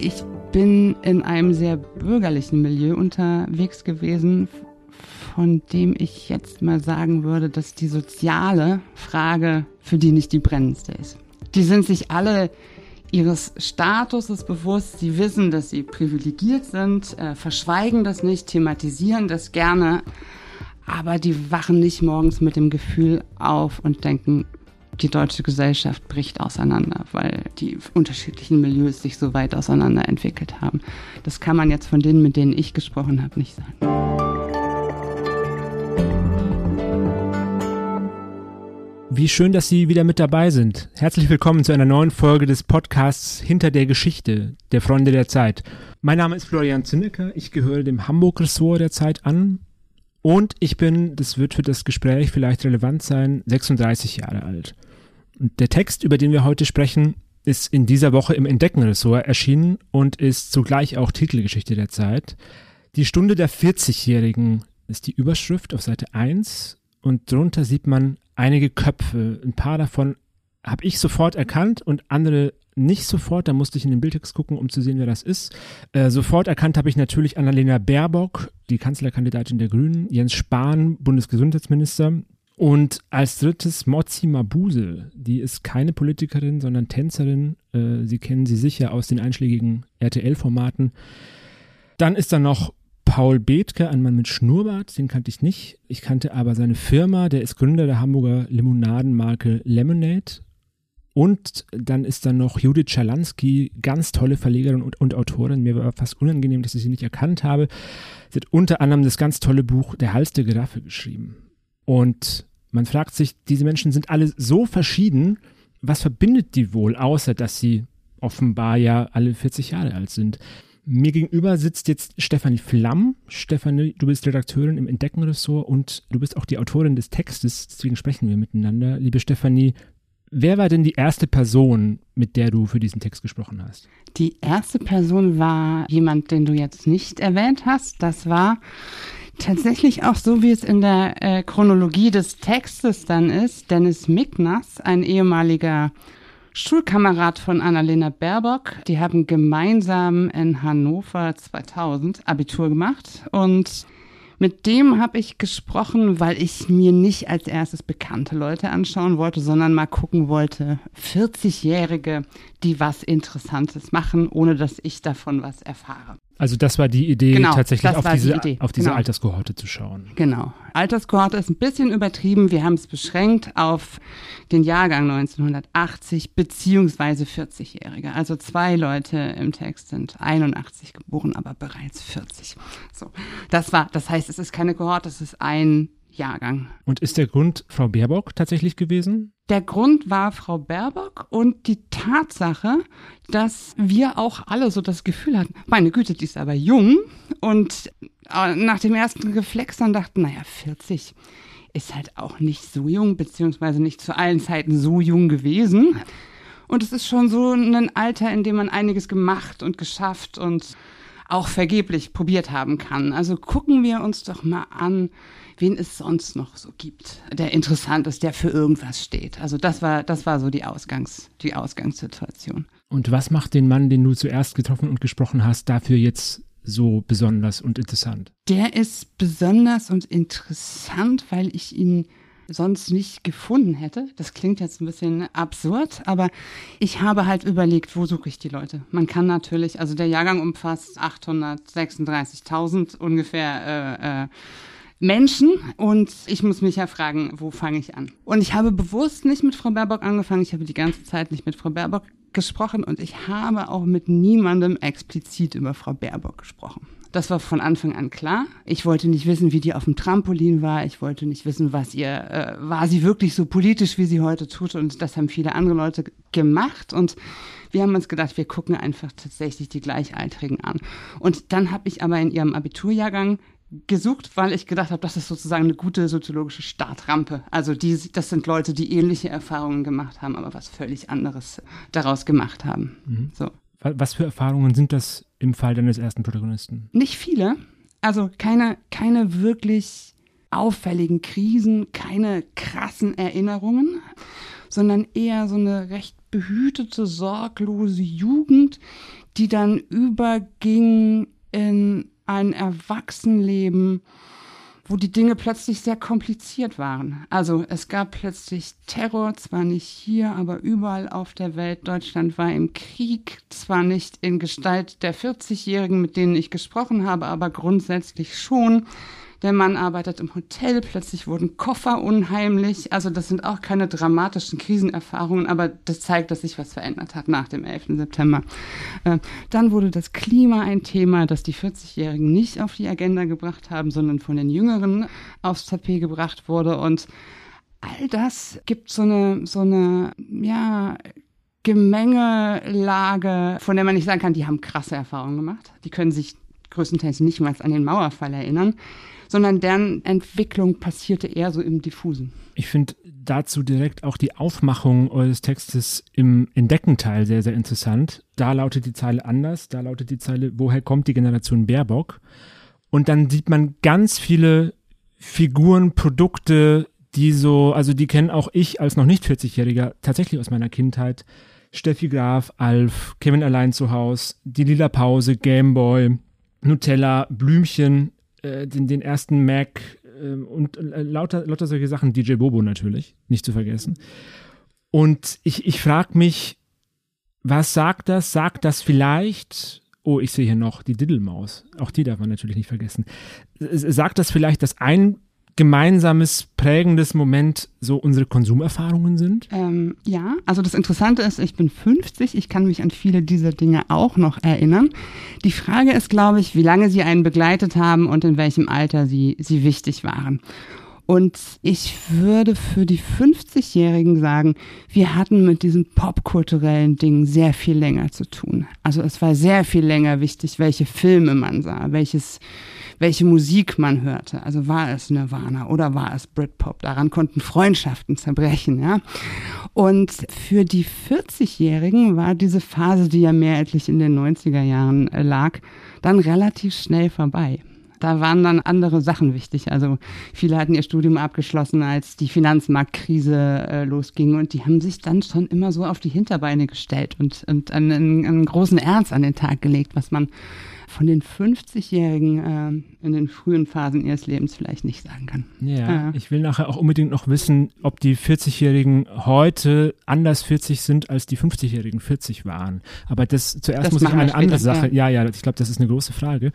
Ich bin in einem sehr bürgerlichen Milieu unterwegs gewesen, von dem ich jetzt mal sagen würde, dass die soziale Frage für die nicht die brennendste ist. Die sind sich alle ihres Statuses bewusst, sie wissen, dass sie privilegiert sind, äh, verschweigen das nicht, thematisieren das gerne, aber die wachen nicht morgens mit dem Gefühl auf und denken, die deutsche Gesellschaft bricht auseinander, weil die unterschiedlichen Milieus sich so weit auseinander entwickelt haben. Das kann man jetzt von denen, mit denen ich gesprochen habe, nicht sagen. Wie schön, dass Sie wieder mit dabei sind. Herzlich willkommen zu einer neuen Folge des Podcasts Hinter der Geschichte, der Freunde der Zeit. Mein Name ist Florian Zinnecker, ich gehöre dem Hamburg-Ressort der Zeit an und ich bin, das wird für das Gespräch vielleicht relevant sein, 36 Jahre alt. Der Text, über den wir heute sprechen, ist in dieser Woche im Entdeckenressort erschienen und ist zugleich auch Titelgeschichte der Zeit. Die Stunde der 40-Jährigen ist die Überschrift auf Seite 1 und drunter sieht man einige Köpfe. Ein paar davon habe ich sofort erkannt und andere nicht sofort. Da musste ich in den Bildtext gucken, um zu sehen, wer das ist. Äh, sofort erkannt habe ich natürlich Annalena Baerbock, die Kanzlerkandidatin der Grünen, Jens Spahn, Bundesgesundheitsminister. Und als drittes Mozi Mabuse. Die ist keine Politikerin, sondern Tänzerin. Äh, sie kennen sie sicher aus den einschlägigen RTL-Formaten. Dann ist da noch Paul Bethke, ein Mann mit Schnurrbart, den kannte ich nicht. Ich kannte aber seine Firma, der ist Gründer der Hamburger Limonadenmarke Lemonade. Und dann ist da noch Judith Schalansky, ganz tolle Verlegerin und, und, Autorin. Mir war fast unangenehm, dass ich sie nicht erkannt habe. Sie hat unter anderem das ganz tolle Buch Der Hals der Giraffe geschrieben. Und man fragt sich, diese Menschen sind alle so verschieden. Was verbindet die wohl, außer dass sie offenbar ja alle 40 Jahre alt sind? Mir gegenüber sitzt jetzt Stefanie Flamm. Stefanie, du bist Redakteurin im Entdeckenressort und du bist auch die Autorin des Textes, deswegen sprechen wir miteinander. Liebe Stefanie, wer war denn die erste Person, mit der du für diesen Text gesprochen hast? Die erste Person war jemand, den du jetzt nicht erwähnt hast. Das war tatsächlich auch so, wie es in der äh, Chronologie des Textes dann ist. Dennis Mignas, ein ehemaliger Schulkamerad von Annalena Baerbock. Die haben gemeinsam in Hannover 2000 Abitur gemacht und mit dem habe ich gesprochen, weil ich mir nicht als erstes bekannte Leute anschauen wollte, sondern mal gucken wollte, 40-Jährige, die was Interessantes machen, ohne dass ich davon was erfahre. Also das war die Idee, genau, tatsächlich auf diese, die auf diese genau. Alterskohorte zu schauen. Genau. Alterskohorte ist ein bisschen übertrieben. Wir haben es beschränkt auf den Jahrgang 1980 beziehungsweise 40-Jährige. Also zwei Leute im Text sind 81 geboren, aber bereits 40. So, das war, das heißt, es ist keine Kohorte, es ist ein Jahrgang. Und ist der Grund Frau Baerbock tatsächlich gewesen? Der Grund war Frau Baerbock und die Tatsache, dass wir auch alle so das Gefühl hatten, meine Güte, die ist aber jung. Und äh, nach dem ersten Reflex dann dachten, naja, 40 ist halt auch nicht so jung, beziehungsweise nicht zu allen Zeiten so jung gewesen. Und es ist schon so ein Alter, in dem man einiges gemacht und geschafft und auch vergeblich probiert haben kann. Also gucken wir uns doch mal an, wen es sonst noch so gibt, der interessant ist, der für irgendwas steht. Also das war, das war so die, Ausgangs, die Ausgangssituation. Und was macht den Mann, den du zuerst getroffen und gesprochen hast, dafür jetzt so besonders und interessant? Der ist besonders und interessant, weil ich ihn sonst nicht gefunden hätte. Das klingt jetzt ein bisschen absurd, aber ich habe halt überlegt, wo suche ich die Leute? Man kann natürlich, also der Jahrgang umfasst 836.000 ungefähr äh, äh, Menschen und ich muss mich ja fragen, wo fange ich an? Und ich habe bewusst nicht mit Frau Baerbock angefangen, ich habe die ganze Zeit nicht mit Frau Baerbock gesprochen und ich habe auch mit niemandem explizit über Frau Baerbock gesprochen. Das war von Anfang an klar. Ich wollte nicht wissen, wie die auf dem Trampolin war. Ich wollte nicht wissen, was ihr, äh, war sie wirklich so politisch, wie sie heute tut. Und das haben viele andere Leute gemacht. Und wir haben uns gedacht, wir gucken einfach tatsächlich die Gleichaltrigen an. Und dann habe ich aber in ihrem Abiturjahrgang gesucht, weil ich gedacht habe, das ist sozusagen eine gute soziologische Startrampe. Also die, das sind Leute, die ähnliche Erfahrungen gemacht haben, aber was völlig anderes daraus gemacht haben. Mhm. So. Was für Erfahrungen sind das im Fall deines ersten Protagonisten? Nicht viele. Also keine, keine wirklich auffälligen Krisen, keine krassen Erinnerungen, sondern eher so eine recht behütete, sorglose Jugend, die dann überging in ein Erwachsenenleben, wo die Dinge plötzlich sehr kompliziert waren. Also es gab plötzlich Terror, zwar nicht hier, aber überall auf der Welt. Deutschland war im Krieg, zwar nicht in Gestalt der 40-Jährigen, mit denen ich gesprochen habe, aber grundsätzlich schon. Der Mann arbeitet im Hotel, plötzlich wurden Koffer unheimlich. Also das sind auch keine dramatischen Krisenerfahrungen, aber das zeigt, dass sich was verändert hat nach dem 11. September. Äh, dann wurde das Klima ein Thema, das die 40-Jährigen nicht auf die Agenda gebracht haben, sondern von den Jüngeren aufs Tapet gebracht wurde. Und all das gibt so eine, so eine, ja, Gemengelage, von der man nicht sagen kann, die haben krasse Erfahrungen gemacht. Die können sich größtenteils nicht mal an den Mauerfall erinnern sondern deren Entwicklung passierte eher so im Diffusen. Ich finde dazu direkt auch die Aufmachung eures Textes im Entdeckenteil sehr, sehr interessant. Da lautet die Zeile anders, da lautet die Zeile, woher kommt die Generation Baerbock? Und dann sieht man ganz viele Figuren, Produkte, die so, also die kennen auch ich als noch nicht 40-Jähriger tatsächlich aus meiner Kindheit. Steffi Graf, Alf, Kevin allein zu Haus, die Lila Pause, Gameboy, Nutella, Blümchen, äh, den, den ersten Mac äh, und äh, lauter, lauter solche Sachen, DJ Bobo natürlich, nicht zu vergessen. Und ich, ich frage mich, was sagt das? Sagt das vielleicht, oh, ich sehe hier noch die Diddlemaus, auch die darf man natürlich nicht vergessen. Sagt das vielleicht, dass ein gemeinsames, prägendes Moment so unsere Konsumerfahrungen sind? Ähm, ja, also das Interessante ist, ich bin 50, ich kann mich an viele dieser Dinge auch noch erinnern. Die Frage ist, glaube ich, wie lange sie einen begleitet haben und in welchem Alter sie, sie wichtig waren. Und ich würde für die 50-Jährigen sagen, wir hatten mit diesen popkulturellen Dingen sehr viel länger zu tun. Also es war sehr viel länger wichtig, welche Filme man sah, welches welche Musik man hörte. Also war es Nirvana oder war es Britpop? Daran konnten Freundschaften zerbrechen, ja. Und für die 40-Jährigen war diese Phase, die ja mehrheitlich in den 90er Jahren äh, lag, dann relativ schnell vorbei. Da waren dann andere Sachen wichtig. Also viele hatten ihr Studium abgeschlossen, als die Finanzmarktkrise äh, losging und die haben sich dann schon immer so auf die Hinterbeine gestellt und, und einen, einen großen Ernst an den Tag gelegt, was man von den 50-Jährigen äh, in den frühen Phasen ihres Lebens vielleicht nicht sagen kann. Ja, äh. ich will nachher auch unbedingt noch wissen, ob die 40-Jährigen heute anders 40 sind, als die 50-Jährigen 40 waren. Aber das zuerst das muss ich eine andere Sache, ja, ja, ich glaube, das ist eine große Frage.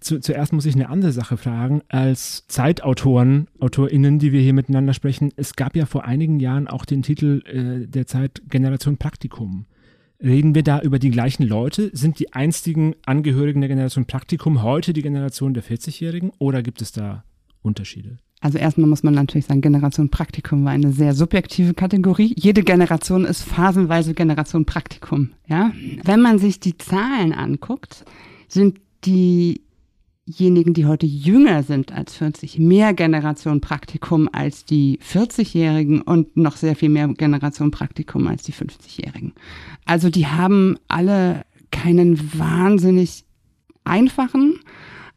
Zu, zuerst muss ich eine andere Sache fragen. Als Zeitautoren, AutorInnen, die wir hier miteinander sprechen, es gab ja vor einigen Jahren auch den Titel äh, der Zeit Generation Praktikum. Reden wir da über die gleichen Leute? Sind die einstigen Angehörigen der Generation Praktikum heute die Generation der 40-Jährigen oder gibt es da Unterschiede? Also erstmal muss man natürlich sagen, Generation Praktikum war eine sehr subjektive Kategorie. Jede Generation ist phasenweise Generation Praktikum. Ja? Wenn man sich die Zahlen anguckt, sind die diejenigen, die heute jünger sind als 40, mehr Generation Praktikum als die 40-Jährigen und noch sehr viel mehr Generation Praktikum als die 50-Jährigen. Also die haben alle keinen wahnsinnig einfachen,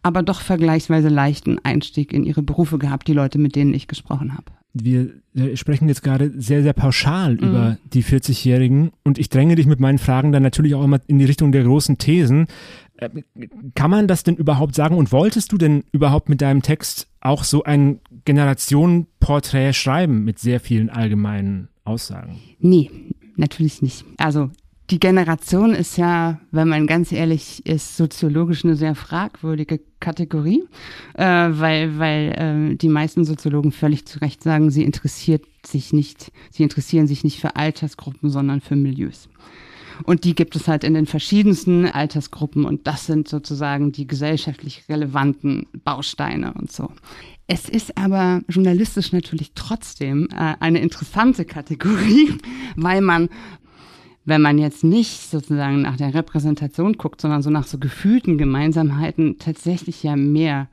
aber doch vergleichsweise leichten Einstieg in ihre Berufe gehabt, die Leute, mit denen ich gesprochen habe wir sprechen jetzt gerade sehr, sehr pauschal mhm. über die 40-Jährigen und ich dränge dich mit meinen Fragen dann natürlich auch immer in die Richtung der großen Thesen. Kann man das denn überhaupt sagen und wolltest du denn überhaupt mit deinem Text auch so ein Generationenporträt schreiben mit sehr vielen allgemeinen Aussagen? Nee, natürlich nicht. Also die Generation ist ja, wenn man ganz ehrlich ist, soziologisch eine sehr fragwürdige Kategorie, äh, weil, weil äh, die meisten Soziologen völlig zu Recht sagen, sie interessiert sich nicht, sie interessieren sich nicht für Altersgruppen, sondern für Milieus. Und die gibt es halt in den verschiedensten Altersgruppen und das sind sozusagen die gesellschaftlich relevanten Bausteine und so. Es ist aber journalistisch natürlich trotzdem äh, eine interessante Kategorie, weil man wenn man jetzt nicht sozusagen nach der Repräsentation guckt, sondern so nach so gefühlten Gemeinsamheiten tatsächlich ja mehr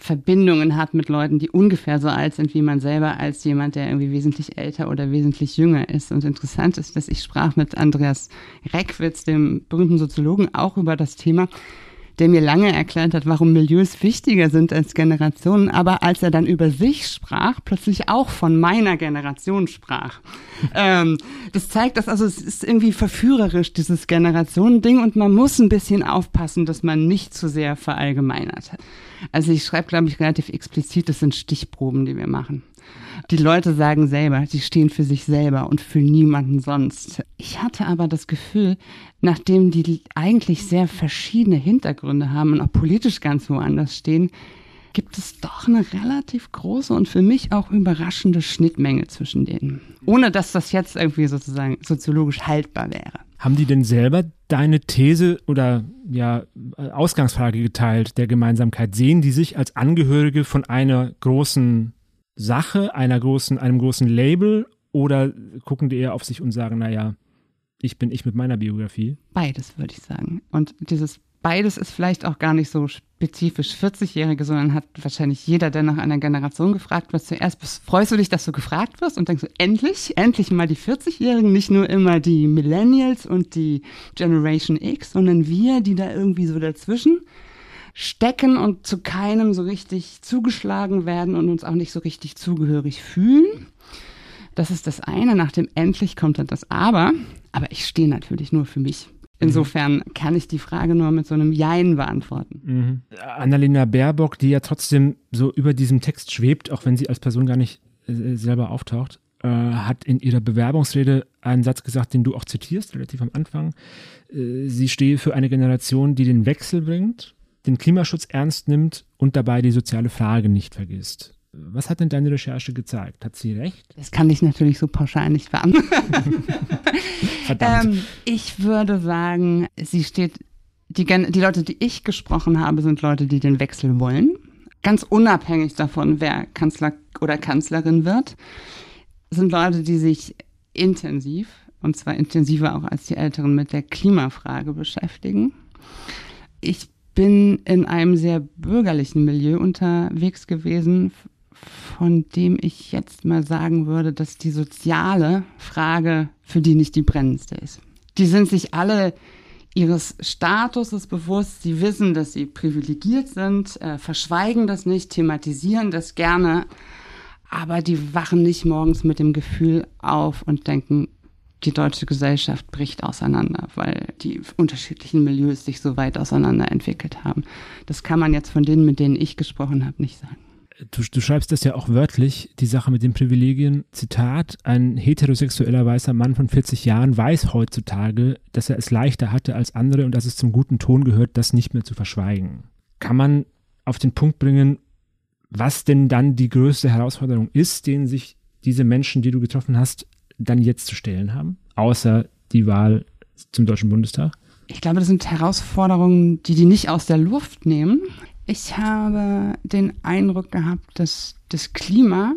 Verbindungen hat mit Leuten, die ungefähr so alt sind wie man selber, als jemand, der irgendwie wesentlich älter oder wesentlich jünger ist. Und interessant ist, dass ich sprach mit Andreas Reckwitz, dem berühmten Soziologen, auch über das Thema. der mir lange erklärt hat, warum Milieus wichtiger sind als Generationen, aber als er dann über sich sprach, plötzlich auch von meiner Generation sprach. ähm, das zeigt, dass also es ist irgendwie verführerisch, dieses Generationending, und man muss ein bisschen aufpassen, dass man nicht zu sehr verallgemeinert. Also ich schreibe, glaube ich, relativ explizit, das sind Stichproben, die wir machen. Die Leute sagen selber, sie stehen für sich selber und für niemanden sonst. Ich hatte aber das Gefühl, nachdem die eigentlich sehr verschiedene Hintergründe haben und auch politisch ganz woanders stehen, gibt es doch eine relativ große und für mich auch überraschende Schnittmenge zwischen denen. Ohne dass das jetzt irgendwie sozusagen soziologisch haltbar wäre. Haben die denn selber deine These oder ja Ausgangsfrage geteilt der Gemeinsamkeit? Sehen die sich als Angehörige von einer großen Sache, einer großen, einem großen Label oder gucken die eher auf sich und sagen, naja, ich bin ich mit meiner Biografie? Beides, würde ich sagen. Und dieses beides ist vielleicht auch gar nicht so spezifisch 40-Jährige, sondern hat wahrscheinlich jeder, der nach einer Generation gefragt wird, zuerst freust du dich, dass du gefragt wirst und denkst du, endlich, endlich mal die 40-Jährigen, nicht nur immer die Millennials und die Generation X, sondern wir, die da irgendwie so dazwischen stecken und zu keinem so richtig zugeschlagen werden und uns auch nicht so richtig zugehörig fühlen. Das ist das eine. Nach dem endlich kommt dann das Aber. Aber ich stehe natürlich nur für mich. Insofern kann ich die Frage nur mit so einem Jein beantworten. Mhm. Annalena Baerbock, die ja trotzdem so über diesem Text schwebt, auch wenn sie als Person gar nicht äh, selber auftaucht, äh, hat in ihrer Bewerbungsrede einen Satz gesagt, den du auch zitierst, relativ am Anfang. Äh, sie stehe für eine Generation, die den Wechsel bringt den Klimaschutz ernst nimmt und dabei die soziale Frage nicht vergisst. Was hat denn deine Recherche gezeigt? Hat sie recht? Das kann ich natürlich so pauschal nicht beantworten. Verdammt. Ähm, ich würde sagen, sie steht, die, die Leute, die ich gesprochen habe, sind Leute, die den Wechsel wollen. Ganz unabhängig davon, wer Kanzler oder Kanzlerin wird, sind Leute, die sich intensiv, und zwar intensiver auch als die Älteren, mit der Klimafrage beschäftigen. Ich bin in einem sehr bürgerlichen Milieu unterwegs gewesen, von dem ich jetzt mal sagen würde, dass die soziale Frage für die nicht die brennendste ist. Die sind sich alle ihres Statuses bewusst, sie wissen, dass sie privilegiert sind, äh, verschweigen das nicht, thematisieren das gerne, aber die wachen nicht morgens mit dem Gefühl auf und denken, die deutsche Gesellschaft bricht auseinander, weil die unterschiedlichen Milieus sich so weit auseinander entwickelt haben. Das kann man jetzt von denen, mit denen ich gesprochen habe, nicht sagen. Du, du, schreibst das ja auch wörtlich, die Sache mit den Privilegien. Zitat, ein heterosexueller weißer Mann von 40 Jahren weiß heutzutage, dass er es leichter hatte als andere und dass es zum guten Ton gehört, das nicht mehr zu verschweigen. Kann man auf den Punkt bringen, was denn dann die größte Herausforderung ist, den sich diese Menschen, die du getroffen hast, dann jetzt zu stellen haben, außer die Wahl zum Deutschen Bundestag? Ich glaube, das sind Herausforderungen, die die nicht aus der Luft nehmen. Ich habe den Eindruck gehabt, dass das Klima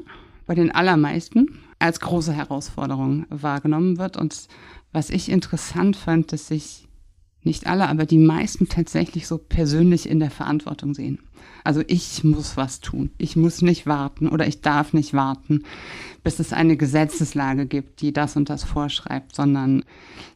bei den allermeisten als große Herausforderung wahrgenommen wird. Und was ich interessant fand, dass sich nicht alle, aber die meisten tatsächlich so persönlich in der Verantwortung sehen. Also ich muss was tun. Ich muss nicht warten oder ich darf nicht warten, bis es eine Gesetzeslage gibt, die das und das vorschreibt, sondern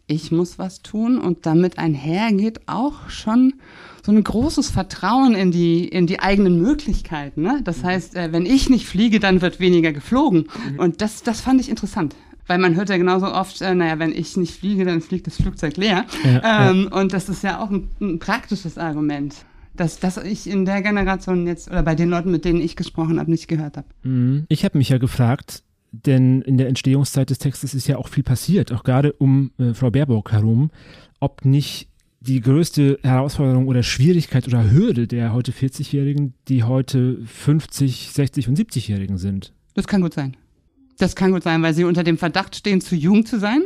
ich muss was tun und damit einhergeht auch schon so ein großes Vertrauen in die, in die eigenen Möglichkeiten. Ne? Das mhm. heißt, äh, wenn ich nicht fliege, dann wird weniger geflogen. Mhm. Und das, das fand ich interessant. Weil man hört ja genauso oft, äh, naja, wenn ich nicht fliege, dann fliegt das Flugzeug leer. Ja, ähm, ja. Und das ist ja auch ein, ein praktisches Argument dass das ich in der Generation jetzt oder bei den Leuten, mit denen ich gesprochen habe, nicht gehört habe. Mhm. Ich habe mich ja gefragt, denn in der Entstehungszeit des Textes ist ja auch viel passiert, auch gerade um äh, Frau Baerbock herum, ob nicht die größte Herausforderung oder Schwierigkeit oder Hürde der heute 40-Jährigen, die heute 50, 60 und 70-Jährigen sind. Das kann gut sein. Das kann gut sein, weil sie unter dem Verdacht stehen, zu jung zu sein.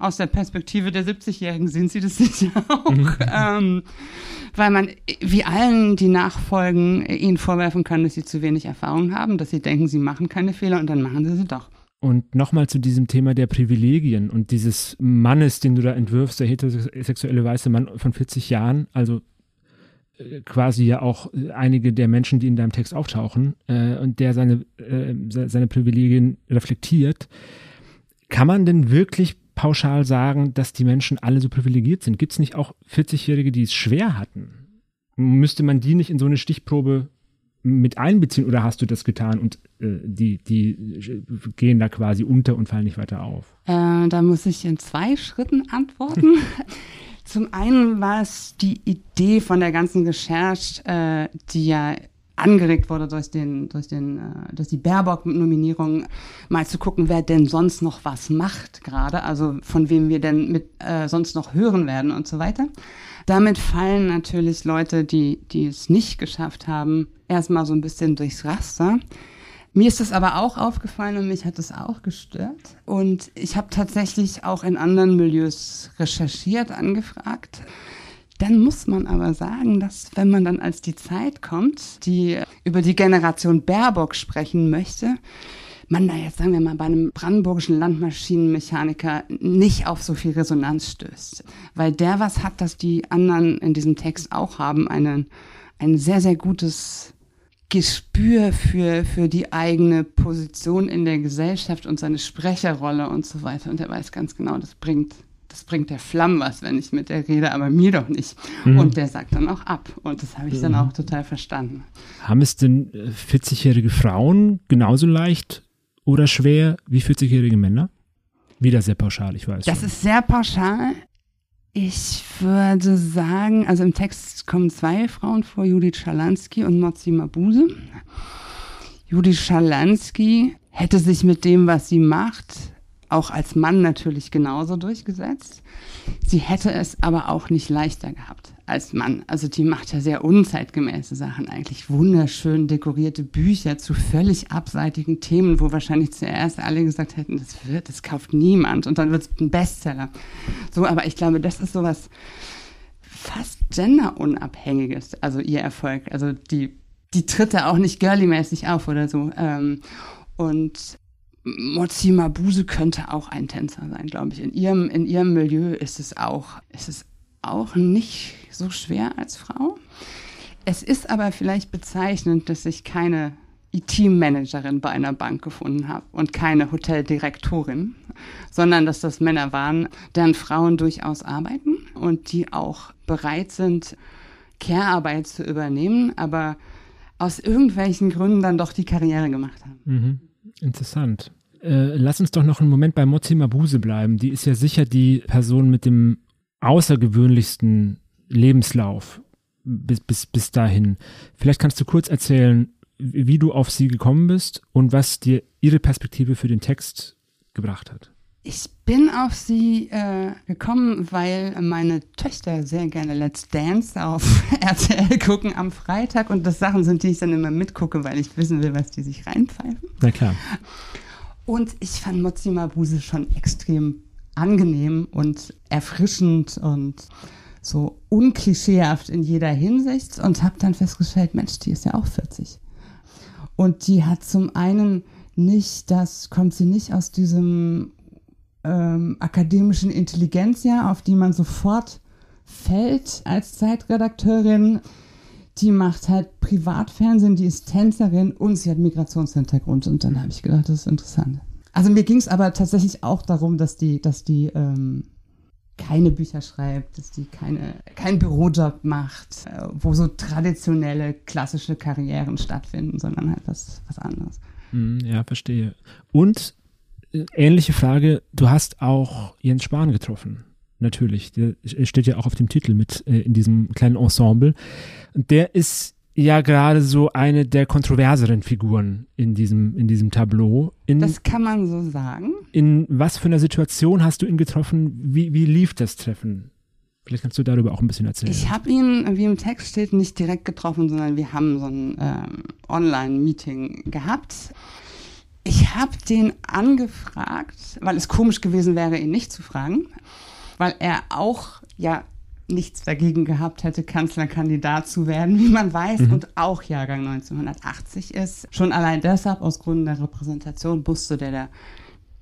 Aus der Perspektive der 70-Jährigen sind sie das sicher auch. Mhm. ähm, weil man wie allen, die nachfolgen, ihnen vorwerfen kann, dass sie zu wenig Erfahrung haben, dass sie denken, sie machen keine Fehler und dann machen sie sie doch. Und nochmal zu diesem Thema der Privilegien und dieses Mannes, den du da entwirfst, der heterosexuelle weiße Mann von 40 Jahren, also äh, quasi ja auch einige der Menschen, die in deinem Text auftauchen äh, und der seine, äh, seine Privilegien reflektiert. Kann man denn wirklich pauschal sagen, dass die Menschen alle so privilegiert sind? Gibt es nicht auch 40-Jährige, die es schwer hatten? Müsste man die nicht in so eine Stichprobe mit einbeziehen oder hast du das getan und äh, die, die gehen da quasi unter und fallen nicht weiter auf? Äh, da muss ich in zwei Schritten antworten. Zum einen war es die Idee von der ganzen Recherche, äh, die ja angeregt wurde durch den, durch den, äh, durch die Baerbock-Nominierung, mal zu gucken, wer denn sonst noch was macht gerade, also von wem wir denn mit äh, sonst noch hören werden und so weiter. Damit fallen natürlich Leute, die, die es nicht geschafft haben, erstmal so ein bisschen durchs Raster. Mir ist das aber auch aufgefallen und mich hat das auch gestört. Und ich habe tatsächlich auch in anderen Milieus recherchiert, angefragt. Dann muss man aber sagen, dass wenn man dann als die Zeit kommt, die über die Generation Baerbock sprechen möchte, man da jetzt sagen wir mal bei einem brandenburgischen Landmaschinenmechaniker nicht auf so viel Resonanz stößt. Weil der was hat, das die anderen in diesem Text auch haben, einen, ein sehr, sehr gutes Gespür für, für die eigene Position in der Gesellschaft und seine Sprecherrolle und so weiter. Und er weiß ganz genau, das bringt das bringt der Flamm was, wenn ich mit der rede, aber mir doch nicht. Mhm. Und der sagt dann auch ab. Und das habe ich dann mhm. auch total verstanden. Haben es denn 40-jährige äh, Frauen genauso leicht oder schwer wie 40-jährige Männer? Wieder sehr pauschal, ich weiß. Das schon. ist sehr pauschal. Ich würde sagen, also im Text kommen zwei Frauen vor, Judith Schalansky und Mozi Mabuse. Judith Schalansky hätte sich mit dem, was sie macht, auch als Mann natürlich genauso durchgesetzt. Sie hätte es aber auch nicht leichter gehabt als Mann. Also die macht ja sehr unzeitgemäße Sachen eigentlich. Wunderschön dekorierte Bücher zu völlig abseitigen Themen, wo wahrscheinlich zuerst alle gesagt hätten, das wird, das kauft niemand und dann wird es ein Bestseller. So, aber ich glaube, das ist sowas fast genderunabhängiges, also ihr Erfolg. Also die, die tritt da auch nicht girly-mäßig auf oder so. Ähm, und Mozi Mabuse könnte auch ein Tänzer sein, glaube ich. In ihrem, in ihrem Milieu ist es auch, ist es auch nicht so schwer als Frau. Es ist aber vielleicht bezeichnend, dass ich keine IT-Managerin bei einer Bank gefunden habe und keine Hoteldirektorin, sondern dass das Männer waren, deren Frauen durchaus arbeiten und die auch bereit sind, Care-Arbeit zu übernehmen, aber aus irgendwelchen Gründen dann doch die Karriere gemacht haben. Mhm. Interessant. Äh, lass uns doch noch einen Moment bei Mozi Mabuse bleiben. Die ist ja sicher die Person mit dem außergewöhnlichsten Lebenslauf bis, bis, bis dahin. Vielleicht kannst du kurz erzählen, wie du auf sie gekommen bist und was dir ihre Perspektive für den Text gebracht hat. Ich bin auf sie äh, gekommen, weil meine Töchter sehr gerne Let's Dance auf RTL gucken am Freitag und das Sachen sind, die ich dann immer mitgucke, weil ich wissen will, was die sich reinpfeifen. Na klar. Und ich fand Mozi Mabuse schon extrem angenehm und erfrischend und so unklischeehaft in jeder Hinsicht und habe dann festgestellt, Mensch, die ist ja auch 40. Und die hat zum einen nicht, das kommt sie nicht aus diesem ähm, akademischen Intelligenz ja, auf die man sofort fällt als Zeitredakteurin. Die macht halt Privatfernsehen, die ist Tänzerin und sie hat Migrationshintergrund. Und dann habe ich gedacht, das ist interessant. Also mir ging es aber tatsächlich auch darum, dass die, dass die ähm, keine Bücher schreibt, dass die keine, keinen Bürojob macht, äh, wo so traditionelle, klassische Karrieren stattfinden, sondern halt was, was anderes. Hm, ja, verstehe. Und ähnliche Frage, du hast auch Jens Spahn getroffen. Natürlich, der steht ja auch auf dem Titel mit äh, in diesem kleinen Ensemble. Der ist ja gerade so eine der kontroverseren Figuren in diesem, in diesem Tableau. In, das kann man so sagen. In was für einer Situation hast du ihn getroffen? Wie, wie lief das Treffen? Vielleicht kannst du darüber auch ein bisschen erzählen. Ich habe ihn, wie im Text steht, nicht direkt getroffen, sondern wir haben so ein ähm, Online-Meeting gehabt. Ich habe den angefragt, weil es komisch gewesen wäre, ihn nicht zu fragen, weil er auch ja nichts dagegen gehabt hätte, Kanzlerkandidat zu werden, wie man weiß, mhm. und auch Jahrgang 1980 ist. Schon allein deshalb, aus Gründen der Repräsentation, musste der da,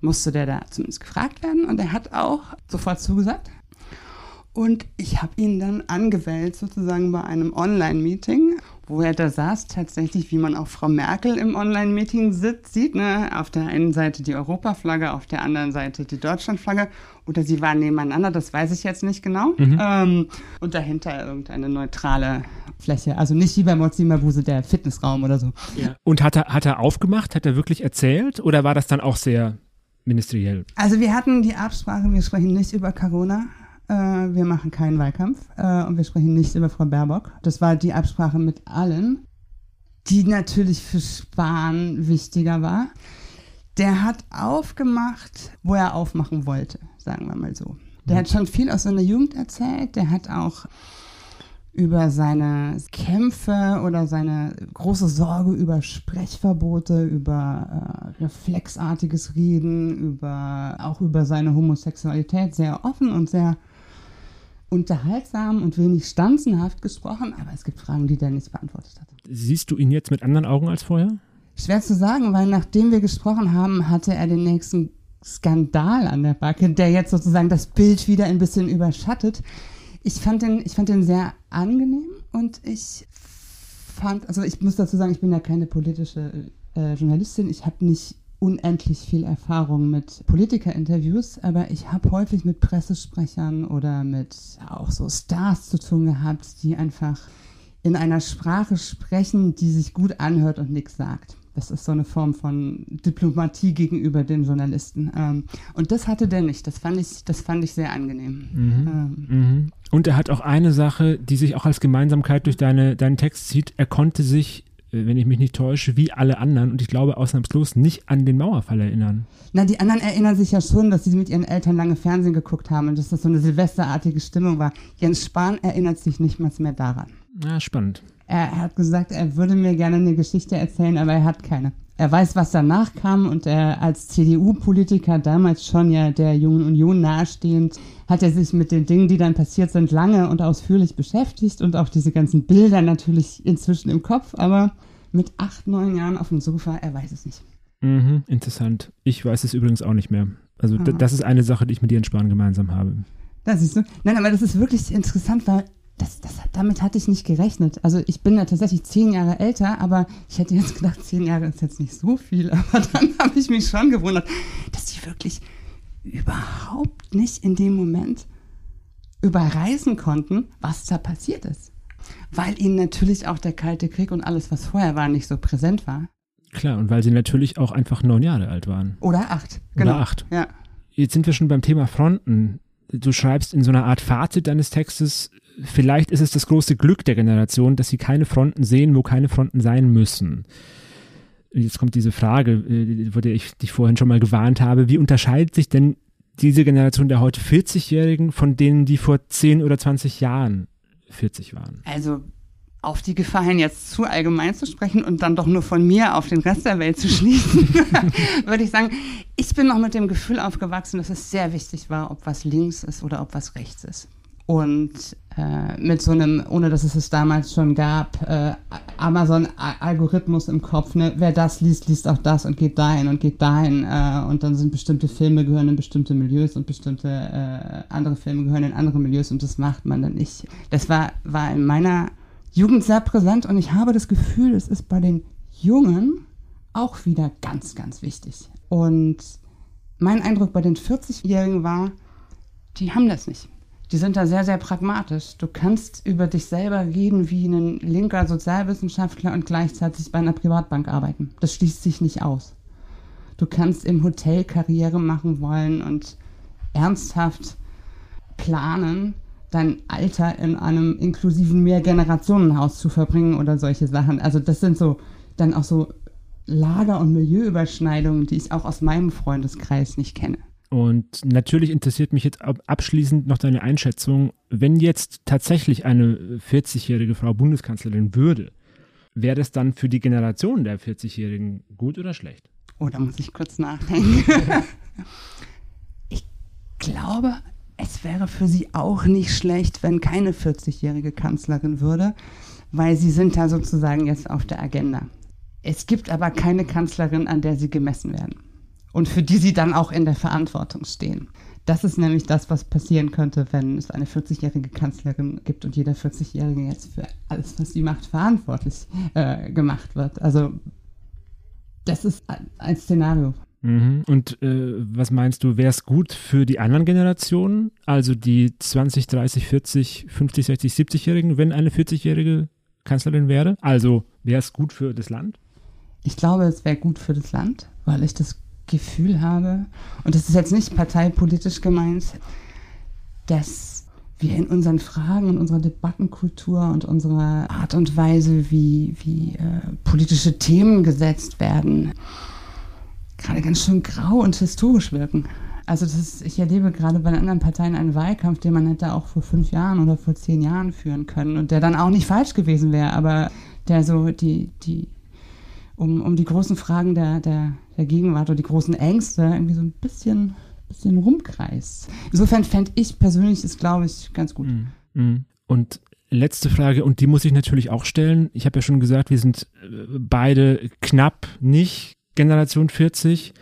musste der da zumindest gefragt werden. Und er hat auch sofort zugesagt. Und ich habe ihn dann angewählt, sozusagen bei einem Online-Meeting, wo er da saß, tatsächlich, wie man auch Frau Merkel im Online-Meeting sieht, ne? auf der einen Seite die Europaflagge, auf der anderen Seite die Deutschlandflagge. Oder sie waren nebeneinander, das weiß ich jetzt nicht genau. Mhm. Ähm, und dahinter irgendeine neutrale Fläche. Also nicht wie bei Mozi Mabuse der Fitnessraum oder so. Ja. Und hat er, hat er aufgemacht? Hat er wirklich erzählt? Oder war das dann auch sehr ministeriell? Also wir hatten die Absprache, wir sprechen nicht über Corona. Äh, wir machen keinen Wahlkampf äh, und wir sprechen nicht über Frau Baerbock. Das war die Absprache mit allen, die natürlich für Spahn wichtiger war. Der hat aufgemacht, wo er aufmachen wollte, sagen wir mal so. Der hat schon viel aus seiner Jugend erzählt. Der hat auch über seine Kämpfe oder seine große Sorge über Sprechverbote, über äh, reflexartiges Reden, über auch über seine Homosexualität sehr offen und sehr unterhaltsam und wenig stanzenhaft gesprochen, aber es gibt Fragen, die der nicht beantwortet hat. Siehst du ihn jetzt mit anderen Augen als vorher? Schwer zu sagen, weil nachdem wir gesprochen haben, hatte er den nächsten Skandal an der Backe, der jetzt sozusagen das Bild wieder ein bisschen überschattet. Ich fand den, ich fand den sehr angenehm und ich fand, also ich muss dazu sagen, ich bin ja keine politische äh, Journalistin, ich habe nicht unendlich viel Erfahrung mit Politikerinterviews, aber ich habe häufig mit Pressesprechern oder mit auch so Stars zu tun gehabt, die einfach in einer Sprache sprechen, die sich gut anhört und nichts sagt. Das ist so eine Form von Diplomatie gegenüber den Journalisten. Ähm, und das hatte der nicht. Das fand ich, das fand ich sehr angenehm. Mhm. Ähm. Mhm. Und er hat auch eine Sache, die sich auch als Gemeinsamkeit durch deine, deinen Text zieht. Er konnte sich wenn ich mich nicht täusche, wie alle anderen und ich glaube ausnahmslos nicht an den Mauerfall erinnern. Na, die anderen erinnern sich ja schon, dass sie mit ihren Eltern lange Fernsehen geguckt haben und dass das so eine silvesterartige Stimmung war. Jens Spahn erinnert sich nicht mal mehr daran. Ja, spannend. Er, er hat gesagt, er würde mir gerne eine Geschichte erzählen, aber er hat keine. Er weiß, was danach kam und er als CDU-Politiker, damals schon ja der Jungen Union nahestehend, hat er sich mit den Dingen, die dann passiert sind, lange und ausführlich beschäftigt und auch diese ganzen Bilder natürlich inzwischen im Kopf, aber mit acht, neun Jahren auf dem Sofa, er weiß es nicht. Mhm, interessant. Ich weiß es übrigens auch nicht mehr. Also das ist eine Sache, die ich mit Jens Spahn gemeinsam habe. Da siehst du. Nein, aber das ist wirklich interessant, weil das, das, damit hatte ich nicht gerechnet. Also ich bin ja tatsächlich zehn Jahre älter, aber ich hätte jetzt gedacht, zehn Jahre ist jetzt nicht so viel. Aber dann habe ich mich schon gewundert, dass die wirklich überhaupt nicht in dem Moment überreißen konnten, was da passiert ist. Weil ihnen natürlich auch der Kalte Krieg und alles, was vorher war, nicht so präsent war. Klar, und weil sie natürlich auch einfach neun Jahre alt waren. Oder acht. Genau. Oder acht. Ja. Jetzt sind wir schon beim Thema Fronten. Du schreibst in so einer Art Fazit deines Textes, vielleicht ist es das große Glück der Generation, dass sie keine Fronten sehen, wo keine Fronten sein müssen. Jetzt kommt diese Frage, äh, vor der ich dich vorhin schon mal gewarnt habe. Wie unterscheidet sich denn diese Generation der heute 40-Jährigen von denen, die vor 10 oder 20 Jahren 40 waren? Also auf die Gefahr hin, jetzt zu allgemein zu sprechen und dann doch nur von mir auf den Rest der Welt zu schließen, würde ich sagen, ich bin noch mit dem Gefühl aufgewachsen, dass es sehr wichtig war, ob was links ist oder ob was rechts ist und äh, mit so einem, ohne dass es es damals schon gab, äh, Amazon-Algorithmus im Kopf, ne? wer das liest, liest auch das und geht dahin und geht dahin äh, und dann sind bestimmte Filme gehören in bestimmte Milieus und bestimmte äh, andere Filme gehören in andere Milieus und das macht man dann nicht. Das war, war in meiner Jugend sehr präsent und ich habe das Gefühl, es ist bei den Jungen auch wieder ganz, ganz wichtig. Und mein Eindruck bei den 40-Jährigen war, die haben das nicht die sind da sehr, sehr pragmatisch. Du kannst über dich selber reden wie ein linker Sozialwissenschaftler und gleichzeitig bei einer Privatbank arbeiten. Das schließt sich nicht aus. Du kannst im Hotel Karriere machen wollen und ernsthaft planen, dein Alter in einem inklusiven Mehrgenerationenhaus zu verbringen oder solche Sachen. Also das sind so dann auch so Lager- und Milieuüberschneidungen, die ich auch aus meinem Freundeskreis nicht kenne. Und natürlich interessiert mich jetzt abschließend noch deine Einschätzung, wenn jetzt tatsächlich eine 40-jährige Frau Bundeskanzlerin würde, wäre das dann für die Generation der 40-Jährigen gut oder schlecht? Oh, da muss ich kurz nachdenken. ich glaube, es wäre für sie auch nicht schlecht, wenn keine 40-jährige Kanzlerin würde, weil sie sind da sozusagen jetzt auf der Agenda. Es gibt aber keine Kanzlerin, an der sie gemessen werden. und für die sie dann auch in der Verantwortung stehen. Das ist nämlich das, was passieren könnte, wenn es eine 40-jährige Kanzlerin gibt und jeder 40-Jährige jetzt für alles, was sie macht, verantwortlich äh, gemacht wird. Also das ist ein Szenario. Mhm. Und äh, was meinst du, wäre es gut für die anderen Generationen, also die 20, 30, 40, 50, 60, 70-Jährigen, wenn eine 40-jährige Kanzlerin wäre? Also wäre es gut für das Land? Ich glaube, es wäre gut für das Land, weil ich das Gefühl habe, und das ist jetzt nicht parteipolitisch gemeint, dass wir in unseren Fragen und unserer Debattenkultur und unserer Art und Weise, wie, wie äh, politische Themen gesetzt werden, gerade ganz schön grau und historisch wirken. Also ist, ich erlebe gerade bei den anderen Parteien einen Wahlkampf, den man hätte auch vor fünf Jahren oder vor zehn Jahren führen können und der dann auch nicht falsch gewesen wäre, aber der so die, die um, um die großen Fragen der, der, der Gegenwart oder die großen Ängste irgendwie so ein bisschen, bisschen rumkreist. Insofern fände ich persönlich ist, glaube ich, ganz gut. Mm, Und letzte Frage, und die muss ich natürlich auch stellen. Ich habe ja schon gesagt, wir sind äh, beide knapp nicht Generation 40.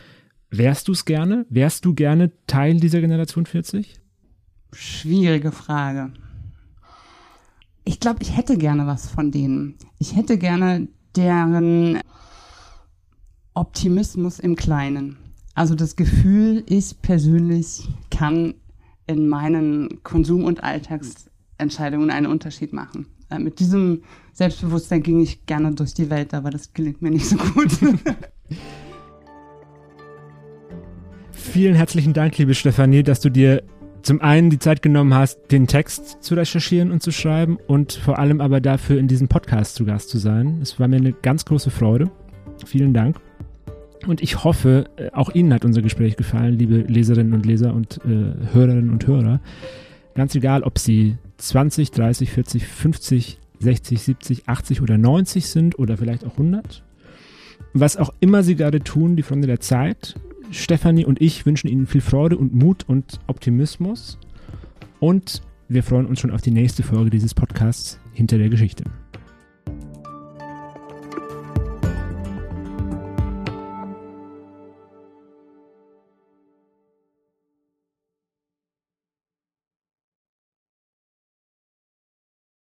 Wärst du es gerne? Wärst du gerne Teil dieser Generation 40? Schwierige Frage. Ich glaube, ich hätte gerne was von denen. Ich hätte gerne deren Optimismus im Kleinen. Also das Gefühl, ich persönlich kann in meinen Konsum- und Alltagsentscheidungen einen Unterschied machen. Äh, mit diesem Selbstbewusstsein ging ich gerne durch die Welt, aber das gelingt mir nicht so gut. Vielen herzlichen Dank, liebe Stefanie, dass du dir zum einen die Zeit genommen hast, den Text zu recherchieren und zu schreiben und vor allem aber dafür in diesem Podcast zu Gast zu sein. Es war mir eine ganz große Freude. Vielen Dank. Und ich hoffe, äh, auch Ihnen hat unser Gespräch gefallen, liebe Leserinnen und Leser und äh, Hörerinnen und Hörer. Ganz egal, ob Sie 20, 30, 40, 50, 60, 70, 80 oder 90 sind oder vielleicht auch 100. Was auch immer Sie gerade tun, die Freunde der Zeit. Stefanie und ich wünschen Ihnen viel Freude und Mut und Optimismus. Und wir freuen uns schon auf die nächste Folge dieses Podcasts hinter der Geschichte.